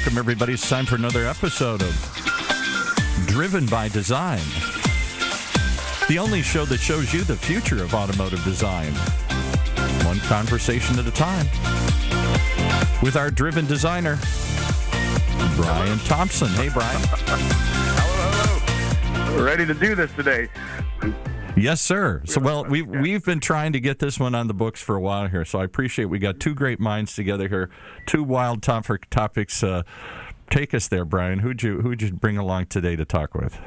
welcome everybody. It's time for another episode of Driven by Design, the only show that shows you the future of automotive design, one conversation at a time, with our driven designer, Brian Thompson. Hey, Brian. Hello, hello. Ready to do this today. Yes, sir. So, well, we we've been trying to get this one on the books for a while here. So, I appreciate we got two great minds together here, two wild topic topics. Uh, take us there, Brian. Who'd you who'd you bring along today to talk with?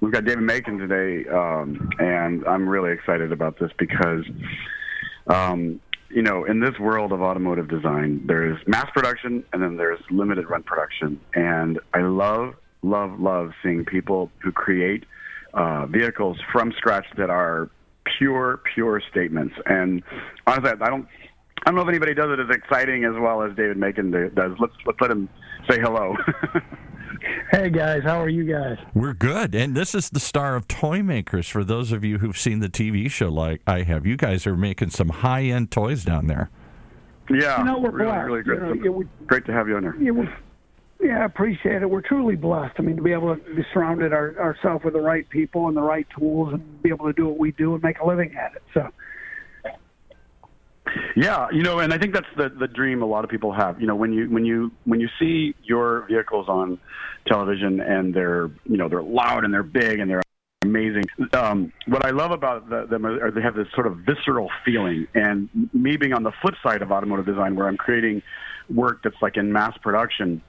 We've got David Ankin today, um, and I'm really excited about this because, um, you know, in this world of automotive design, there's mass production and then there's limited run production, and I love, love, love seeing people who create uh, vehicles from scratch that are pure, pure statements. And honestly, I don't. I don't know if anybody does it as exciting as well as David Ankin does. Let's let's let him say hello. hey guys, how are you guys? We're good, and this is the star of Toy Makers. For those of you who've seen the TV show, like I have, you guys are making some high-end toys down there. Yeah, you know, we're really, blessed. really great. You know, we, great to have you on there. Yeah, yeah, I appreciate it. We're truly blessed. I mean, to be able to be surrounded our, ourselves with the right people and the right tools, and be able to do what we do and make a living at it. So. Yeah, you know, and I think that's the the dream a lot of people have. You know, when you when you when you see your vehicles on television and they're you know they're loud and they're big and they're amazing. Um, what I love about the, them are they have this sort of visceral feeling. And me being on the flip side of automotive design, where I'm creating work that's like in mass production,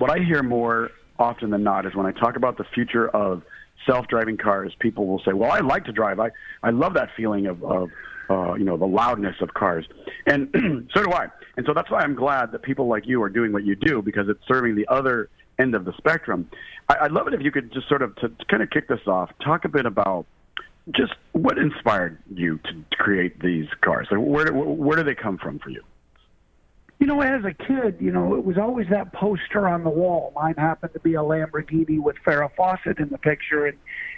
what I hear more often than not is when I talk about the future of self-driving cars, people will say, "Well, I like to drive. I I love that feeling of of uh, you know the loudness of cars," and so do I. And so that's why I'm glad that people like you are doing what you do because it's serving the other end of the spectrum. I, I'd love it if you could just sort of to, to kind of kick this off, talk a bit about just what inspired you to create these cars. Like where where do they come from for you? You know, as a kid, you know, it was always that poster on the wall. Mine happened to be a Lamborghini with Farrah Fawcett in the picture, and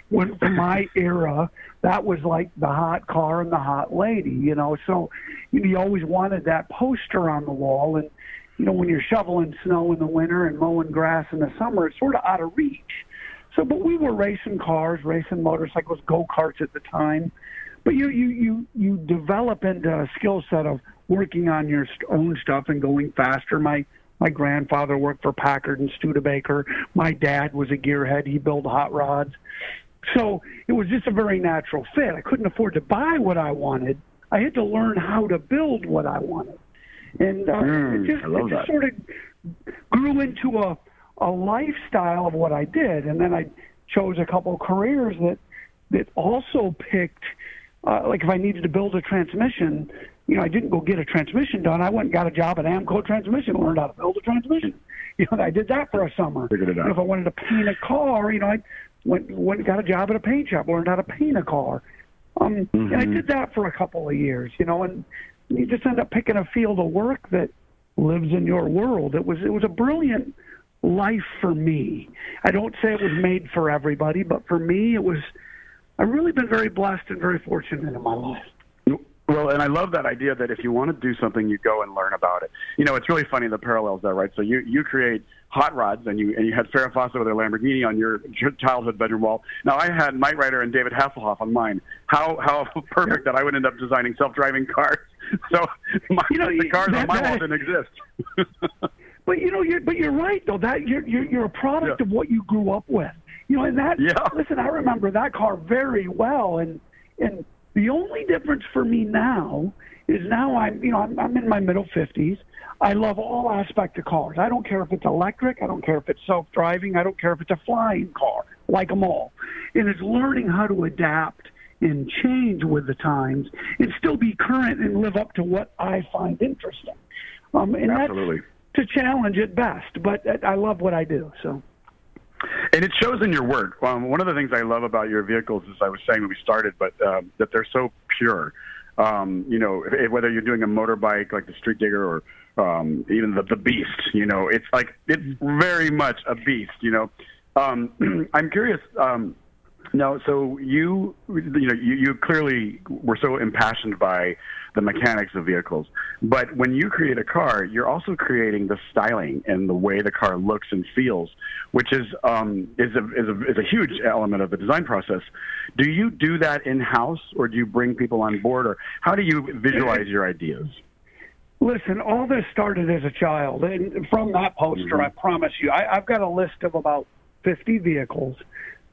when for my era, that was like the hot car and the hot lady. You know, so you, know, you always wanted that poster on the wall, and you know, when you're shoveling snow in the winter and mowing grass in the summer, it's sort of out of reach. So, but we were racing cars, racing motorcycles, go karts at the time. But you you you you develop into a skill set of working on your own stuff and going faster. My my grandfather worked for Packard and Studebaker. My dad was a gearhead. He built hot rods. So it was just a very natural fit. I couldn't afford to buy what I wanted. I had to learn how to build what I wanted. And uh, mm, it just, it just sort of grew into a, a lifestyle of what I did. And then I chose a couple of careers that, that also picked, uh, like if I needed to build a transmission, you know, I didn't go get a transmission done. I went and got a job at AAMCO Transmission, learned how to build a transmission. You know, I did that for a summer. Figured it out. And if I wanted to paint a car, you know, I went went and got a job at a paint shop, learned how to paint a car. Um, mm-hmm. And I did that for a couple of years, you know, and you just end up picking a field of work that lives in your world. It was it was a brilliant life for me. I don't say it was made for everybody, but for me, it was. I've really been very blessed and very fortunate in my life. Well, and I love that idea that if you want to do something, you go and learn about it. You know, it's really funny the parallels there, right? So you you create hot rods, and you and you had Farrah Fawcett with her Lamborghini on your childhood bedroom wall. Now I had Knight Rider and David Hasselhoff on mine. How how perfect that I would end up designing self-driving cars. So my, you know, the cars that, on my wall didn't exist. but you know, you're but you're right though. That you're you're, you're a product Yeah. of what you grew up with. You know, and that. Yeah. Listen, I remember that car very well, and and the only difference for me now is now I'm you know I'm, I'm in my middle fifties. I love all aspects of cars. I don't care if it's electric. I don't care if it's self-driving. I don't care if it's a flying car. Like them all, and it's learning how to adapt and change with the times and still be current and live up to what I find interesting. Um, and Absolutely. that's to challenge at best, but I love what I do. So. And it shows in your work. Um, one of the things I love about your vehicles, as I was saying when we started, but um, that they're so pure. Um, you know, if, whether you're doing a motorbike like the Street Digger or um, even the, the Beast, you know, it's like it's very much a beast. You know, um, I'm curious. Um, No, so you you know you, you clearly were so impassioned by the mechanics of vehicles, but when you create a car, you're also creating the styling and the way the car looks and feels, which is um, is a, is a is a huge element of the design process. Do you do that in house, or do you bring people on board, or how do you visualize your ideas? Listen, all this started as a child, and from that poster, mm-hmm. I promise you, I, I've got a list of about 50 vehicles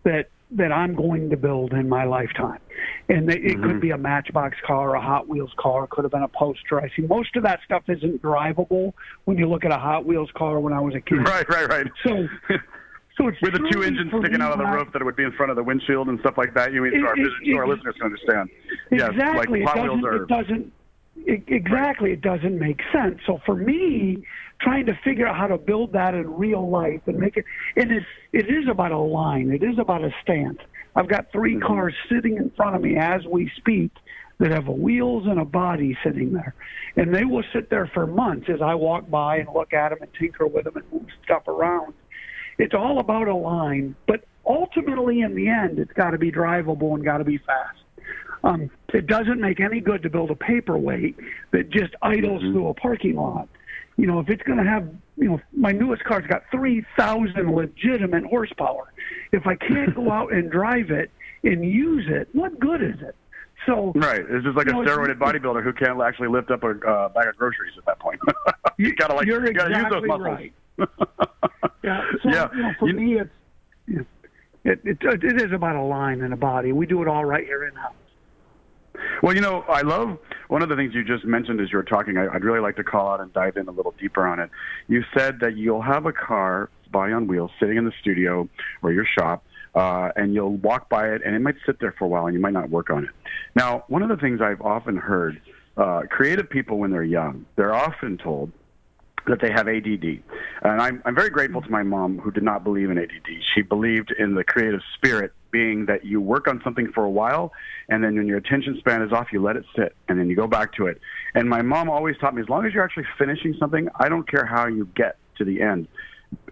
that that I'm going to build in my lifetime. And it mm-hmm. could be a Matchbox car, a Hot Wheels car, could have been a poster. I see most of that stuff isn't drivable when you look at a Hot Wheels car when I was a kid. Right, right, right. So So it's with the two engines sticking out of the roof that it would be in front of the windshield and stuff like that. You mean it, so our, it, so our listeners can understand? Exactly. Yes, like Hot Wheels are. It doesn't. It, exactly. Right. It doesn't make sense. So for me, trying to figure out how to build that in real life and make it and it it is about a line. It is about a stance. I've got 3 mm-hmm. cars sitting in front of me as we speak that have wheels and a body sitting there. And they will sit there for months as i walk by and look at them and tinker with them and move stuff around. It's all about a line but ultimately in the end it's got to be drivable and got to be fast. Um, it doesn't make any good to build a paperweight that just idles mm-hmm. through a parking lot you know, if it's going to have, you know, my newest car's got 3,000 legitimate horsepower. If I can't go out and drive it and use it, what good is it? So right, it's just like a know, steroided bodybuilder who can't actually lift up a uh, bag of groceries at that point. you gotta like, you're you gotta exactly use those muscles. right. yeah, so, yeah. You know, for you, me, it's it, it it is about a line and a body. We do it all right here in house. Well, you know, I love one of the things you just mentioned as you were talking. I, would really like to call out and dive in a little deeper on it. You said that you'll have a car, body on wheels, sitting in the studio or your shop, uh, and you'll walk by it, and it might sit there for a while, and you might not work on it. Now, one of the things I've often heard, uh, creative people when they're young, they're often told that they have ADD. And I'm, I'm very grateful to my mom who did not believe in ADD. She believed in the creative spirit being that you work on something for a while and then when your attention span is off, you let it sit and then you go back to it. And my mom always taught me as long as you're actually finishing something, I don't care how you get to the end.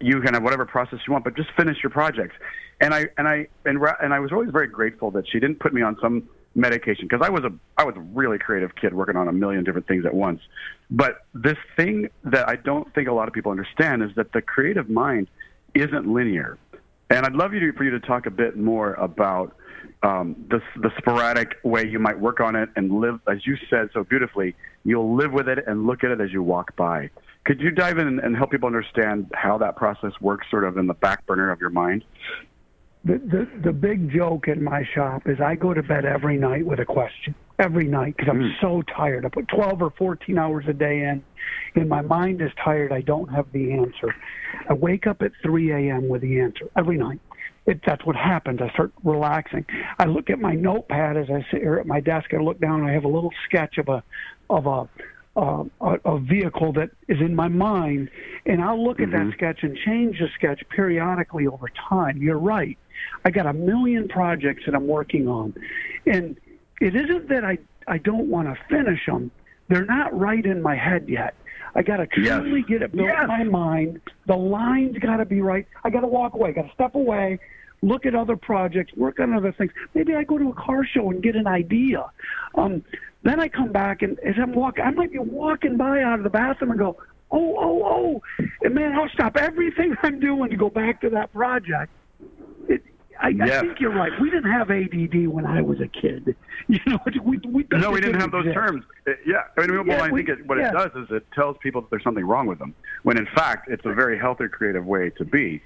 You can have whatever process you want, but just finish your projects. And I and I and and I was always very grateful that she didn't put me on some medication because I was a I was a really creative kid working on a million different things at once. But this thing that I don't think a lot of people understand is that the creative mind isn't linear. And I'd love you to, for you to talk a bit more about um, the, the sporadic way you might work on it and live, as you said so beautifully, you'll live with it and look at it as you walk by. Could you dive in and help people understand how that process works sort of in the back burner of your mind? The, the, the big joke in my shop is I go to bed every night with a question. Every night because I'm mm. so tired. I put 12 or 14 hours a day in, and my mind is tired. I don't have the answer. I wake up at 3 a.m. with the answer every night it, that's what happens. I start relaxing. I look at my notepad as I sit here at my desk. I look down. I have a little sketch of a of a uh, a, a vehicle that is in my mind, and I'll look mm-hmm. at that mm-hmm. sketch and change the sketch periodically over time. You're right. I got a million projects that I'm working on, and it isn't that I I don't want to finish them. They're not right in my head yet. I got to truly yes. get it built yes. in my mind. The lines got to be right. I got to walk away. Got to step away. Look at other projects. Work on other things. Maybe I go to a car show and get an idea. Um, then I come back and as I'm walking, I might be walking by out of the bathroom and go, oh, oh, oh, and man, I'll stop everything I'm doing to go back to that project. I, yes. I think you're right. We didn't have ADD when I was a kid. You know, we, we no, we didn't have exist. those terms. Uh, yeah, I mean, well, yeah, I we, think it, what yeah. it does is it tells people that there's something wrong with them, when in fact it's a very healthy, creative way to be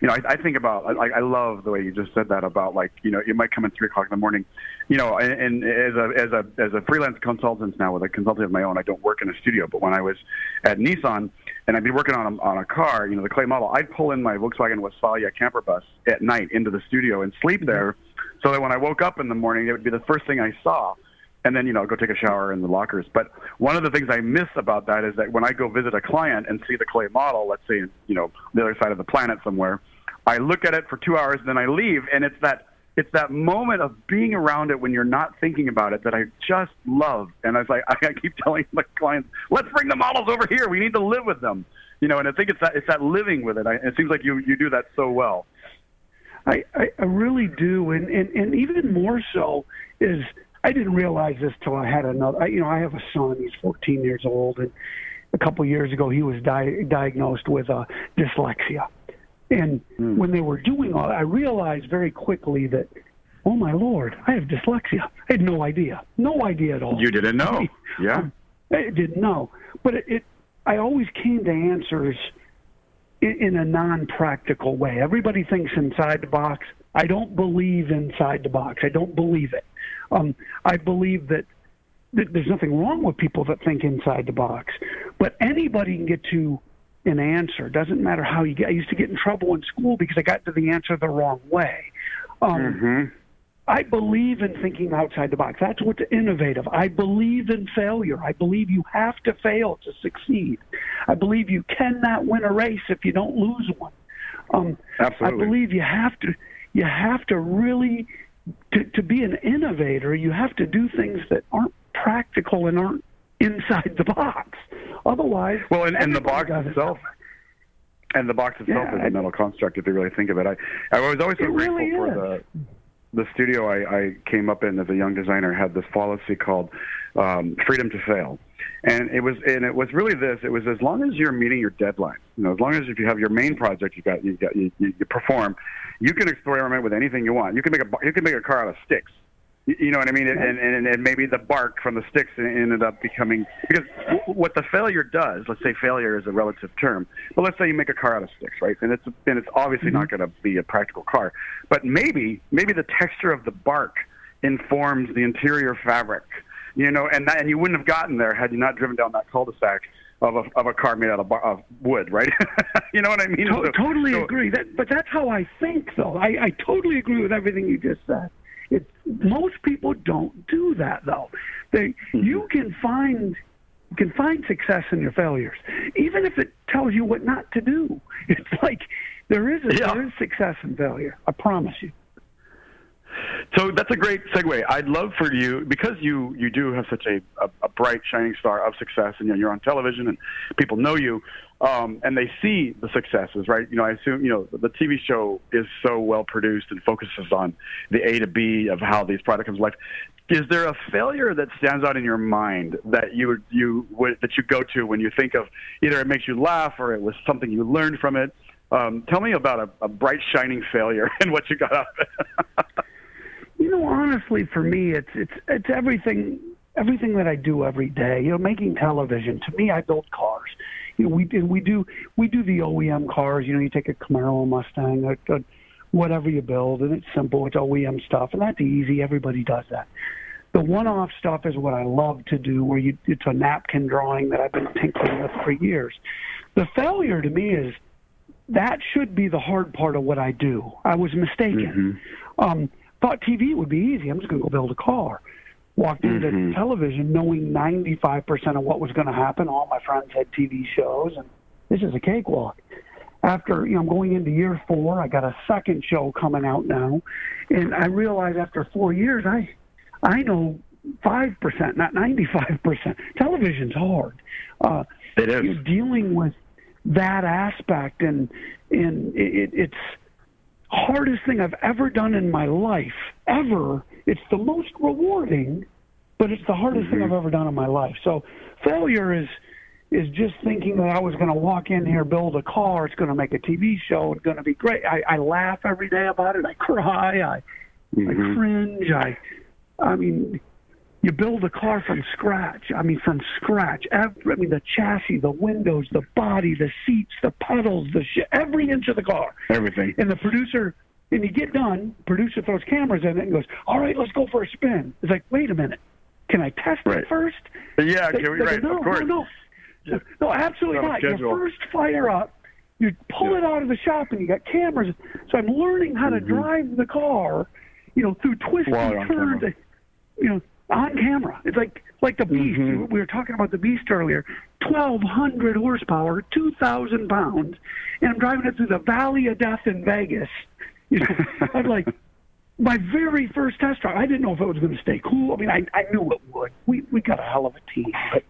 you know, I, I think about like I love the way you just said that about like you know it might come in three o'clock in the morning, you know, and, and as a as a as a freelance consultant now with a consultant of my own, I don't work in a studio, but when I was at Nissan and I'd be working on a, on a car, you know, the clay model, I'd pull in my Volkswagen Westfalia camper bus at night into the studio and sleep there, so that when I woke up in the morning, it would be the first thing I saw and then you know go take a shower in the lockers. But one of the things I miss about that is that when I go visit a client and see the clay model, let's say you know the other side of the planet somewhere, I look at it for two hours, then I leave, and it's that it's that moment of being around it when you're not thinking about it that I just love. And I was like, I keep telling my clients, let's bring the models over here. We need to live with them, you know. And I think it's that it's that living with it. I, it seems like you you do that so well. I, I, I really do, and, and and even more so is I didn't realize this till I had another. I, you know, I have a son. He's 14 years old, and a couple years ago he was di- diagnosed with uh, dyslexia. And mm. when they were doing all, I realized very quickly that, oh my lord, I have dyslexia. I had no idea, no idea at all. You didn't know, yeah? Um, I didn't know, but it, it I always came to answers in, in a non-practical way. Everybody thinks inside the box. I don't believe inside the box. I don't believe it. Um, I believe that, that there's nothing wrong with people that think inside the box, but anybody can get to an answer. Doesn't matter how you get. I used to get in trouble in school because I got to the answer the wrong way. Um, mm-hmm. I believe in thinking outside the box. That's what's innovative. I believe in failure. I believe you have to fail to succeed. I believe you cannot win a race if you don't lose one. Um, Absolutely. I believe you have to you have to really to, to be an innovator. You have to do things that aren't practical and aren't inside the box. Otherwise, well, and, and the box itself. And the box itself yeah, is a mental construct if you really think of it. I I was always so grateful really for the the studio I, I came up in as a young designer had this policy called um, freedom to fail, and it was and it was really this. It was as long as you're meeting your deadline, you know, as long as if you have your main project, you got you got you, you, you perform, you can experiment with anything you want. You can make a you can make a car out of sticks. You know what I mean? And, and, and maybe the bark from the sticks ended up becoming because what the failure does. Let's say failure is a relative term, but let's say you make a car out of sticks, right? And it's and it's obviously mm-hmm. not going to be a practical car, but maybe maybe the texture of the bark informs the interior fabric. You know, and that, and you wouldn't have gotten there had you not driven down that cul-de-sac of a of a car made out of, bar, of wood, right? you know what I mean? To- so, totally so, agree. That, but that's how I think, though. I, I totally agree with everything you just said. It, most people don't do that though. They, mm-hmm. you can find you can find success in your failures, even if it tells you what not to do. It's like there is a, yeah. there is success in failure. I promise you. So that's a great segue. I'd love for you because you you do have such a, a, a bright shining star of success, and you know, you're on television and people know you um, and they see the successes, right? You know, I assume you know the TV show is so well produced and focuses on the A to B of how these products come to life. Is there a failure that stands out in your mind that you you that you go to when you think of either it makes you laugh or it was something you learned from it? Um, tell me about a, a bright shining failure and what you got out of it. you know, honestly, for me, it's it's it's everything everything that I do every day. You know, making television. To me, I build cars you know, we do we do we do the OEM cars. You know, you take a Camaro, a Mustang, a, a whatever you build, and it's simple. It's OEM stuff, and that's easy. Everybody does that. The one-off stuff is what I love to do, where you it's a napkin drawing that I've been tinkering with for years. The failure to me is that should be the hard part of what I do. I was mistaken. Mm-hmm. Um, thought TV would be easy. I'm just going to go build a car walked into mm-hmm. television knowing 95% of what was going to happen. All my friends had TV shows, and this is a cakewalk. After you know, I'm going into year four. I got a second show coming out now, and I realize after four years, I I know five percent, not 95 percent. Television's hard. Uh, it is. You're dealing with that aspect, and and it, it's hardest thing I've ever done in my life, ever. It's the most rewarding, but it's the hardest mm-hmm. thing I've ever done in my life. So failure is is just thinking that I was going to walk in here, build a car, it's going to make a TV show, it's going to be great. I, I laugh every day about it. I cry. I mm-hmm. I cringe. I I mean, you build a car from scratch. I mean, from scratch. Every, I mean, the chassis, the windows, the body, the seats, the pedals, the sh- every inch of the car. Everything. And the producer, and you get done, producer throws cameras in it and goes, all right, let's go for a spin. It's like, wait a minute. Can I test right. it first? Yeah, they, we, right, no, of course. No, no, no absolutely not. You first fire up, you pull yeah. it out of the shop, and you got cameras. So I'm learning how to mm-hmm. drive the car, you know, through twists and turns. You know, on camera. It's like like the Beast. Mm-hmm. We were talking about the Beast earlier. Twelve hundred horsepower, two thousand pounds, and I'm driving it through the Valley of Death in Vegas. You know, I'm like. My very first test drive, I didn't know if it was going to stay cool. I mean, I I knew it would. We we got a hell of a team, but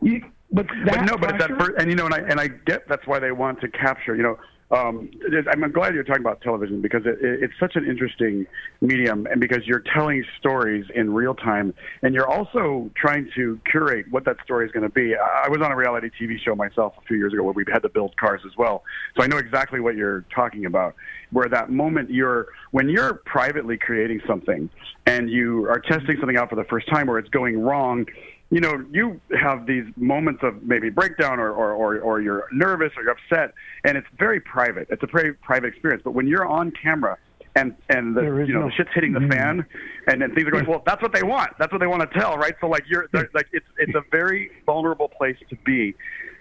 you, but, but no, but that first, and you know, and I and I get that's why they want to capture. You know, um, I'm glad you're talking about television because it, it, it's such an interesting medium, and because you're telling stories in real time, and you're also trying to curate what that story is going to be. I was on a reality TV show myself a few years ago where we had to build cars as well, so I know exactly what you're talking about. Where that moment you're when you're privately creating something and you are testing something out for the first time, where it's going wrong you know, you have these moments of maybe breakdown or, or, or, or you're nervous or you're upset, and it's very private. It's a very private experience. But when you're on camera and and the you know no, the shit's hitting the mm-hmm. fan, and then things are going well. That's what they want. That's what they want to tell, right? So like you're like it's it's a very vulnerable place to be,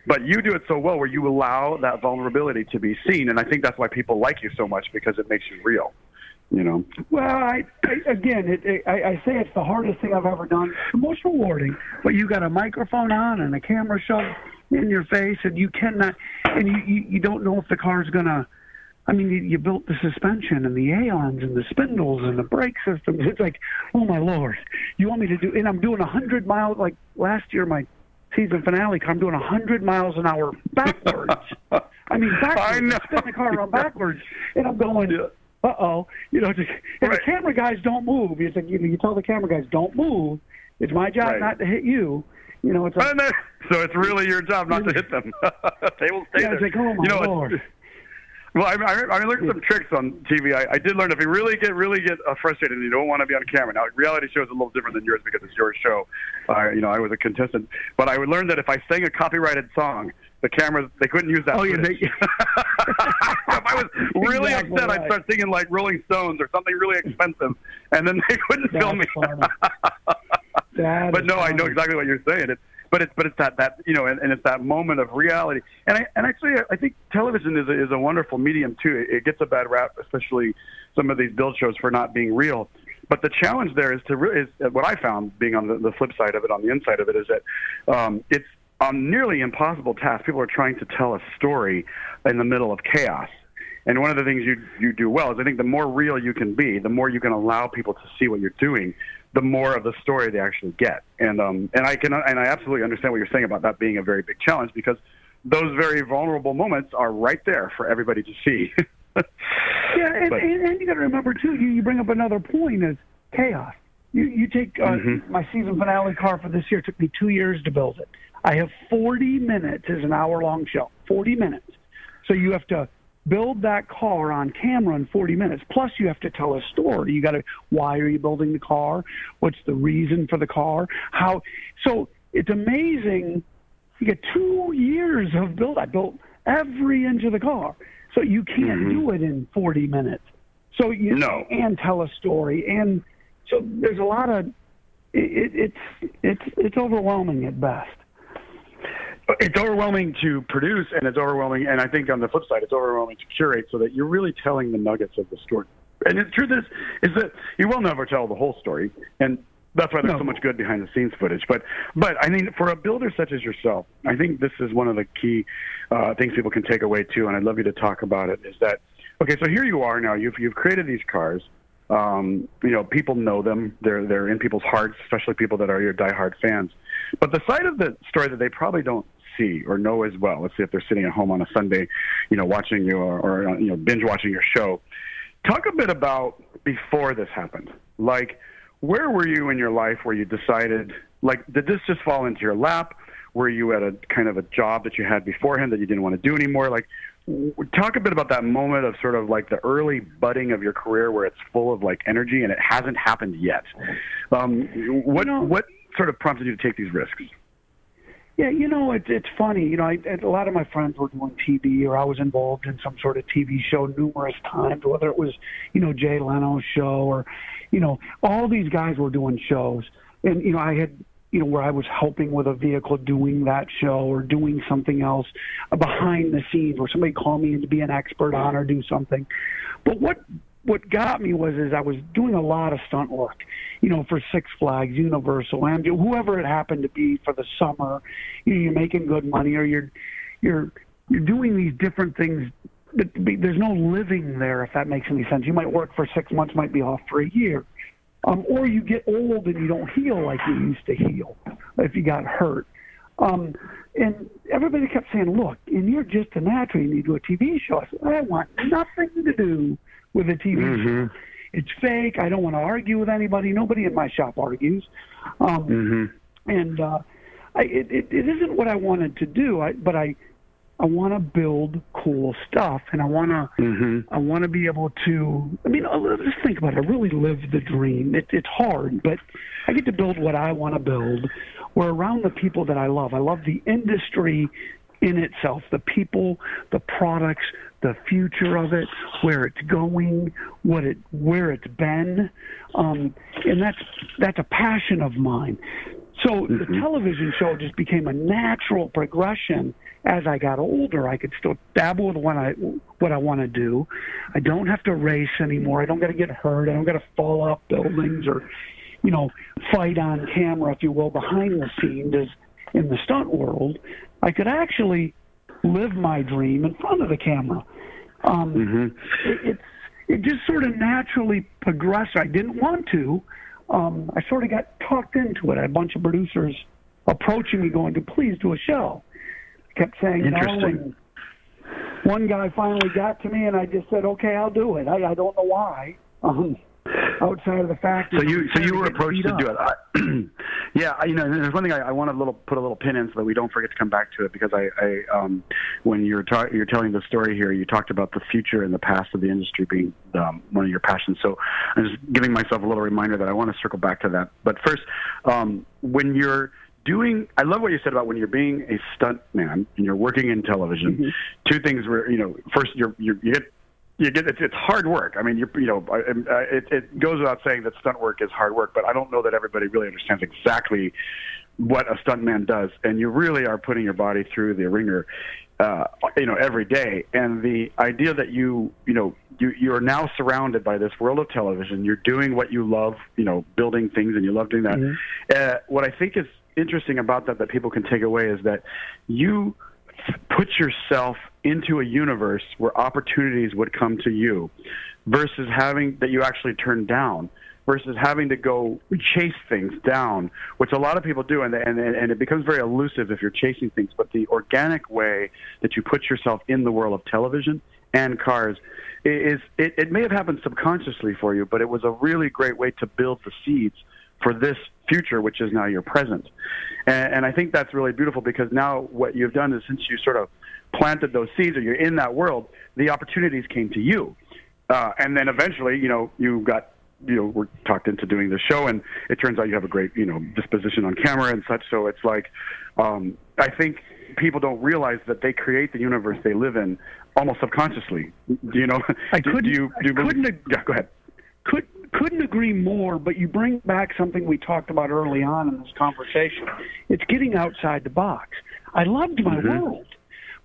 but you do it so well where you allow that vulnerability to be seen, and I think that's why people like you so much because it makes you real you know. Well, I, I again, it, it, I, I say it's the hardest thing I've ever done. It's the most rewarding, but you got a microphone on and a camera shoved in your face, and you cannot, and you you, you don't know if the car's gonna. I mean, you, you built the suspension and the A arms and the spindles and the brake systems. It's like, oh my lord, you want me to do? And I'm doing a hundred miles. Like last year, my season finale car, I'm doing a hundred miles an hour backwards. I mean, backwards. I know. Spin the car around backwards, and I'm going. Yeah uh oh, you know, just, and right. the camera guys don't move. You, you, you tell the camera guys don't move. It's my job right. not to hit you. You know, it's like, so it's really your job not to hit them. they will stay yeah, there. Like, oh my you know, Lord. Well, I, I, I learned some tricks on TV. I, I did learn if you really get really get uh, frustrated and you don't want to be on camera. Now, reality show is a little different than yours because it's your show. Uh, you know, I was a contestant, but I would learn that if I sang a copyrighted song, the cameras they couldn't use that. Oh, yeah, they, if I was really exactly upset, right. I'd start singing like Rolling Stones or something really expensive, and then they couldn't That's film me. but no, funny. I know exactly what you're saying. It's but it's but it's that that you know, and, and it's that moment of reality. And I and actually, I think television is a, is a wonderful medium too. It, it gets a bad rap, especially some of these build shows for not being real. But the challenge there is to re- is what I found being on the, the flip side of it, on the inside of it, is that um, it's a nearly impossible task. People are trying to tell a story in the middle of chaos. And one of the things you you do well is I think the more real you can be, the more you can allow people to see what you're doing, the more of the story they actually get. And um and I can and I absolutely understand what you're saying about that being a very big challenge because those very vulnerable moments are right there for everybody to see. yeah, and, but, and, and you got to remember too. You, you bring up another point is chaos. You you take uh, mm-hmm. my season finale car for this year. It took me two years to build it. I have 40 minutes as an hour long show. 40 minutes. So you have to build that car on camera in 40 minutes. Plus, you have to tell a story. You got to, why are you building the car? What's the reason for the car? How? So it's amazing. You get two years of build. I built every inch of the car. So you can't mm-hmm. do it in 40 minutes. So you no. and tell a story. And so there's a lot of, it, it's, it's, it's overwhelming at best. It's overwhelming to produce and it's overwhelming and i think on the flip side it's overwhelming to curate so that you're really telling the nuggets of the story. And the truth is is that you will never tell the whole story and that's why there's no. so much good behind the scenes footage. But but i mean for a builder such as yourself i think this is one of the key uh, things people can take away too and i'd love you to talk about it is that okay so here you are now. You've you've created these cars um, you know, people know them. They're they're in people's hearts, especially people that are your diehard fans. But the side of the story that they probably don't see or know as well. Let's say if they're sitting at home on a Sunday, you know, watching you or, or you know binge watching your show. Talk a bit about before this happened. Like, where were you in your life where you decided? Like, did this just fall into your lap? Were you at a kind of a job that you had beforehand that you didn't want to do anymore? Like, talk a bit about that moment of sort of like the early budding of your career where it's full of like energy and it hasn't happened yet. Um, what you know, what sort of prompted you to take these risks? Yeah, you know, it's it's funny. You know, I, a lot of my friends were doing TV, or I was involved in some sort of TV show numerous times, whether it was, you know, Jay Leno's show or, you know, all these guys were doing shows, and you know, I had you know, where I was helping with a vehicle doing that show or doing something else behind the scenes where somebody called me in to be an expert on or do something. But what what got me was is I was doing a lot of stunt work, you know, for Six Flags, Universal, and whoever it happened to be for the summer. You know, you're making good money, or you're you're you're doing these different things. But there's no living there, if that makes any sense. You might work for six months, might be off for a year, um, or you get old and you don't heal like you used to heal if you got hurt. Um, and everybody kept saying, "Look, and you're just a natural. You need to do a TV show." I said, "I want nothing to do with a TV mm-hmm. show. It's fake. I don't want to argue with anybody. Nobody in my shop argues." Um, mm-hmm. And uh, I, it, it, it isn't what I wanted to do. I, but I, I want to build cool stuff, and I want to, mm-hmm. I want to be able to. I mean, just think about it. I really live the dream. It, it's hard, but I get to build what I want to build. We're around the people that I love. I love the industry in itself, the people, the products, the future of it, where it's going, what it, where it's been, um, and that's that's a passion of mine. So mm-hmm. the television show just became a natural progression as I got older. I could still dabble with what I what I want to do. I don't have to race anymore. I don't got to get hurt. I don't got to fall off buildings or you know, fight on camera, if you will, behind the scenes as in the stunt world, I could actually live my dream in front of the camera. Um, mm-hmm. it, it, it just sort of naturally progressed. I didn't want to. Um, I sort of got talked into it. I had a bunch of producers approaching me, going to please do a show. Kept saying no, and one guy finally got to me, and I just said, "Okay, I'll do it." I, I don't know why. Um, outside of the fact. So you so you were approached to do it. I, yeah, you know, there's one thing I, I want to little put a little pin in so that we don't forget to come back to it because I, I um, when you're ta- you're telling the story here, you talked about the future and the past of the industry being um, one of your passions. So I'm just giving myself a little reminder that I want to circle back to that. But first, um, when you're doing i love what you said about when you're being a stunt man and you're working in television mm-hmm. two things were you know first you're, you're you get you get it's, it's hard work. I mean, you you know, it, it goes without saying that stunt work is hard work, but I don't know that everybody really understands exactly what a stuntman does, and you really are putting your body through the ringer, uh, you know, every day. And the idea that you you know you you are now surrounded by this world of television, you're doing what you love, you know, building things, and you love doing that. Mm-hmm. Uh, what I think is interesting about that that people can take away is that you put yourself into a universe where opportunities would come to you versus having that you actually turn down versus having to go chase things down, which a lot of people do, and, and, and it becomes very elusive if you're chasing things. But the organic way that you put yourself in the world of television and cars is it, it may have happened subconsciously for you, but it was a really great way to build the seeds for this future, which is now your present. And, and I think that's really beautiful because now what you've done is since you sort of planted those seeds or you're in that world, the opportunities came to you. Uh, and then eventually, you know, you got, you know, we're talked into doing the show, and it turns out you have a great, you know, disposition on camera and such. So it's like, um, I think people don't realize that they create the universe they live in almost subconsciously. Do you know? I couldn't. Do you, do you I couldn't. Yeah, go ahead. Could couldn't agree more. But you bring back something we talked about early on in this conversation. It's getting outside the box. I loved my mm-hmm. world.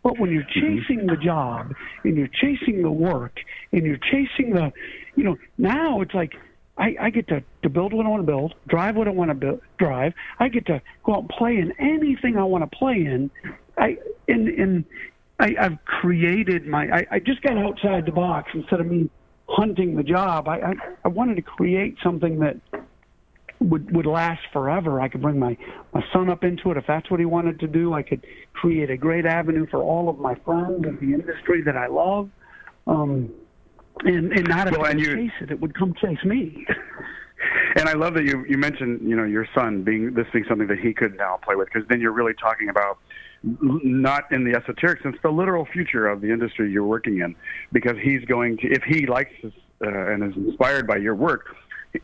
But when you're Mm-hmm. chasing the job and you're chasing the work and you're chasing the, you know, now it's like I, I get to, to build what I want to build, drive what I want to build, drive. I get to go out and play in anything I want to play in. I in in I, I've created my. I, I just got outside the box instead of me hunting the job. I, I I wanted to create something that would would last forever. I could bring my my son up into it if that's what he wanted to do. I could create a great avenue for all of my friends in the industry that I love. Um, and and not if Well, I and you- chase it, it would come chase me. And I love that you you mentioned you know your son being this being something that he could now play with because then you're really talking about not in the esoteric sense the literal future of the industry you're working in. Because he's going to if he likes this, uh, and is inspired by your work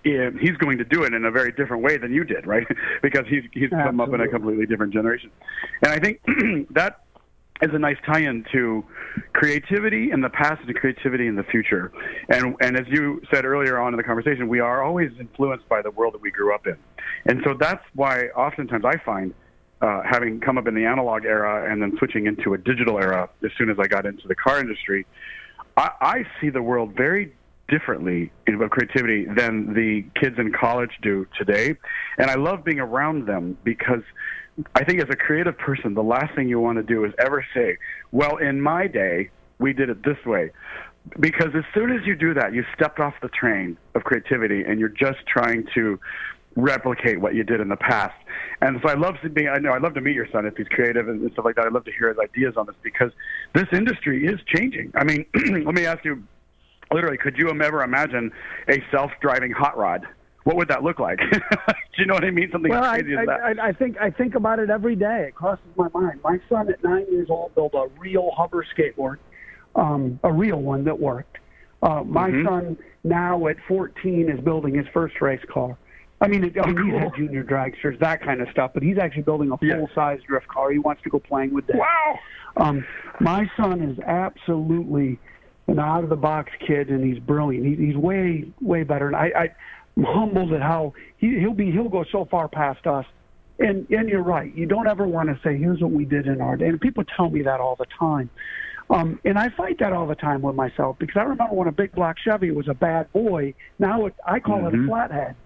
he's going to do it in a very different way than you did right? Because he's he's come up in a completely different generation. And I think that is a nice tie-in to creativity in the past and creativity in the future. And and as you said earlier on in the conversation, we are always influenced by the world that we grew up in, and so that's why oftentimes I find. Uh, having come up in the analog era and then switching into a digital era as soon as I got into the car industry, I, I see the world very differently about creativity than the kids in college do today. And I love being around them because I think as a creative person, the last thing you want to do is ever say, well, in my day, we did it this way. Because as soon as you do that, you stepped off the train of creativity and you're just trying to replicate what you did in the past. And so I love being, I know I love to meet your son if he's creative and stuff like that. I love to hear his ideas on this because this industry is changing. I mean, let me ask you, literally, could you ever imagine a self-driving hot rod? What would that look like? Do you know what I mean? Something well, crazy I, as that. I, I think I think about it every day. It crosses my mind. My son at nine years old built a real hover skateboard, um, a real one that worked. Uh, my Mhm. son now at 14 is building his first race car. I mean, it, I mean he's cool. had junior dragsters, that kind of stuff, but he's actually building a full-size drift car. He wants to go playing with that. Wow. Um, my son is absolutely an out-of-the-box kid, and he's brilliant. He, he's way, way better. And I, I'm humbled at how he, he'll be. He'll go so far past us. And and you're right. You don't ever want to say, "Here's what we did in our day." And people tell me that all the time. Um, and I fight that all the time with myself because I remember when a big block Chevy was a bad boy. Now it, I call it a Mhm. flathead.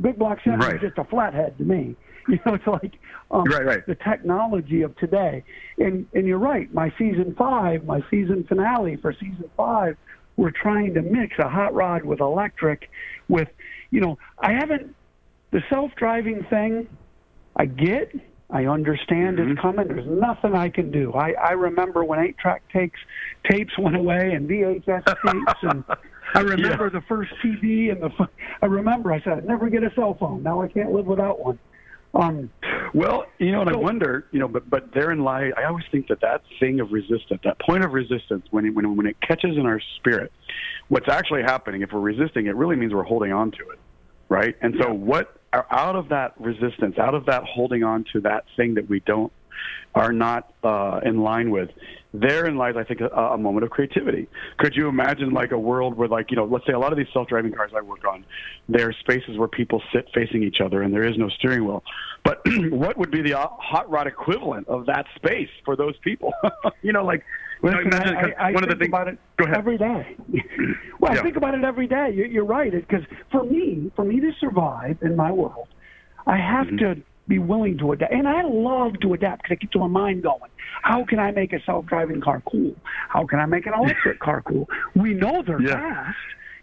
Big block Chevy Right. is just a flathead to me. You know, it's like um, Right, right. the technology of today. And and you're right. My season five, my season finale for season five, we're trying to mix a hot rod with electric. With you know, I haven't the self-driving thing. I get. I understand Mhm. it's coming. There's nothing I can do. I, I remember when eight track takes tapes went away and VHS tapes and I remember the first TV and the f- I remember I said I'd never get a cell phone. Now I can't live without one. Um, Well, you know, and I wonder, you know, but but therein lies. I always think that that thing of resistance, that point of resistance, when it, when when it catches in our spirit, what's actually happening if we're resisting, it really means we're holding on to it, right? And so, what out of that resistance, out of that holding on to that thing that we don't are not uh, in line with, therein lies, I think, a, a moment of creativity. Could you imagine like a world where, like, you know, let's say a lot of these self-driving cars I work on, there are spaces where people sit facing each other and there is no steering wheel. But what would be the uh, hot rod equivalent of that space for those people? you know, like, Listen, imagine I, 'cause I one of the things. about it Go ahead. every day. well, Yeah. I think about it every day. You're, you're right. Because for me, for me to survive in my world, I have Mm-hmm. to be willing to adapt. And I love to adapt because it gets my mind going. How can I make a self-driving car cool? How can I make an electric car cool? We know they're Yeah. fast.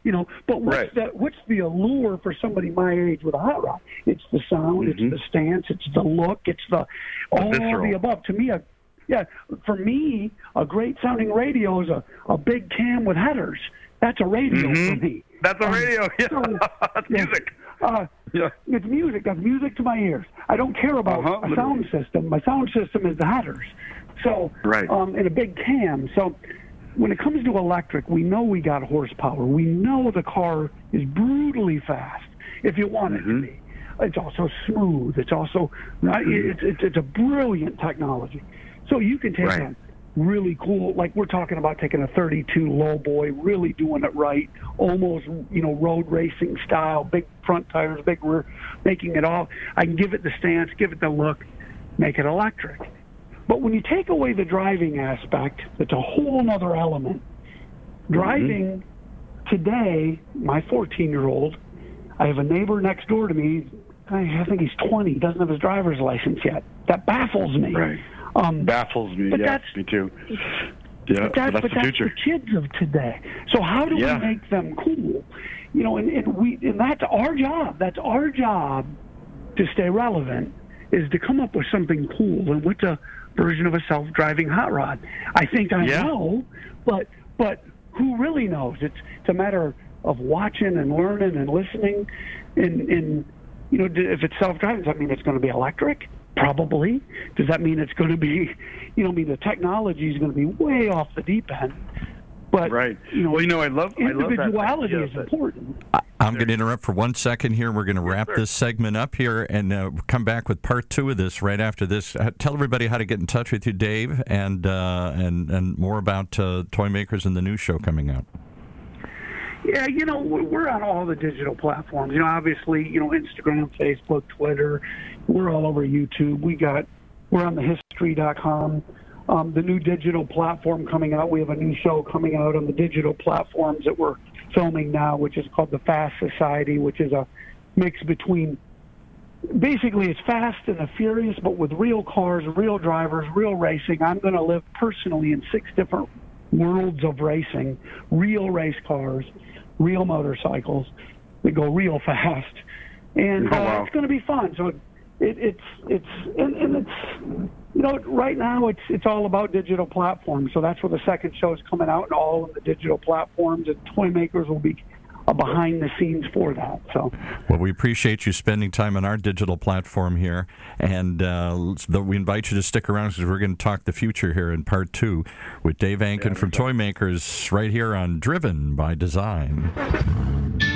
You know, but what's Right. the what's the allure for somebody my age with a hot rod? It's the sound, Mhm. it's the stance, it's the look, it's the all visceral. the above. To me, a yeah, for me, a great sounding radio is a, a big cam with headers. That's a radio Mhm. for me. That's a Um, radio. Yeah, so- that's yeah. music. Uh, Yeah. it's music. That's music to my ears. I don't care about Uh-huh, a sound system. My sound system is the headers. So, Right. um, in a big cam. So, when it comes to electric, we know we got horsepower. We know the car is brutally fast if you want it to Mhm. be. It's also smooth. It's also right. It's, it's it's a brilliant technology. So you can take Right. a really cool, like we're talking about taking a 32 low boy, really doing it right, almost you know road racing style, big front tires, big rear, making it all. I can give it the stance, give it the look, make it electric. But when you take away the driving aspect, it's a whole other element. Mm-hmm. Driving today, my 14 year old, I have a neighbor next door to me. I I think he's 20, doesn't have his driver's license yet. That baffles me. Right. Um, Baffles me. But yeah, that's- me too. Yeah, but that's, that's but the that's future. the kids of today. So how do Yeah. we make them cool? You know, and, and we and that's our job. That's our job to stay relevant is to come up with something cool. And what's a version of a self-driving hot rod? I think I Yeah. know, but but who really knows? It's it's a matter of watching and learning and listening. And and you know, if it's self-driving, does that mean it's going to be electric? Probably. Does that mean it's going to be, you know, I mean the technology is going to be way off the deep end. But Right. you know, well, you know, I love I love that individuality idea is that- important. I'm going to interrupt for one second here. We're going to wrap this segment up here and uh, come back with part two of this right after this. Uh, tell everybody how to get in touch with you, Dave, and uh, and and more about uh, Toy Makers and the new show coming out. Yeah, you know, we're we're on all the digital platforms. You know, obviously, you know, Instagram, Facebook, Twitter. We're all over YouTube. We got, we're on the history.com. Um, the new digital platform coming out. We have a new show coming out on the digital platforms that we're filming now, which is called the Fast Society, which is a mix between basically it's fast and the furious, but with real cars, real drivers, real racing. I'm going to live personally in six different worlds of racing, real race cars, real motorcycles that go real fast. and Oh, uh, wow. it's going to be fun. So it, it, it's it's and, and it's you know right now it's it's all about digital platforms. So that's where the second show is coming out, and all of the digital platforms and toy makers will be behind the scenes for that. So Well, we appreciate you spending time on our digital platform here, and uh, we invite you to stick around because we're going to talk the future here in part two with Dave Ankin from Toy Makers right here on Driven by Design.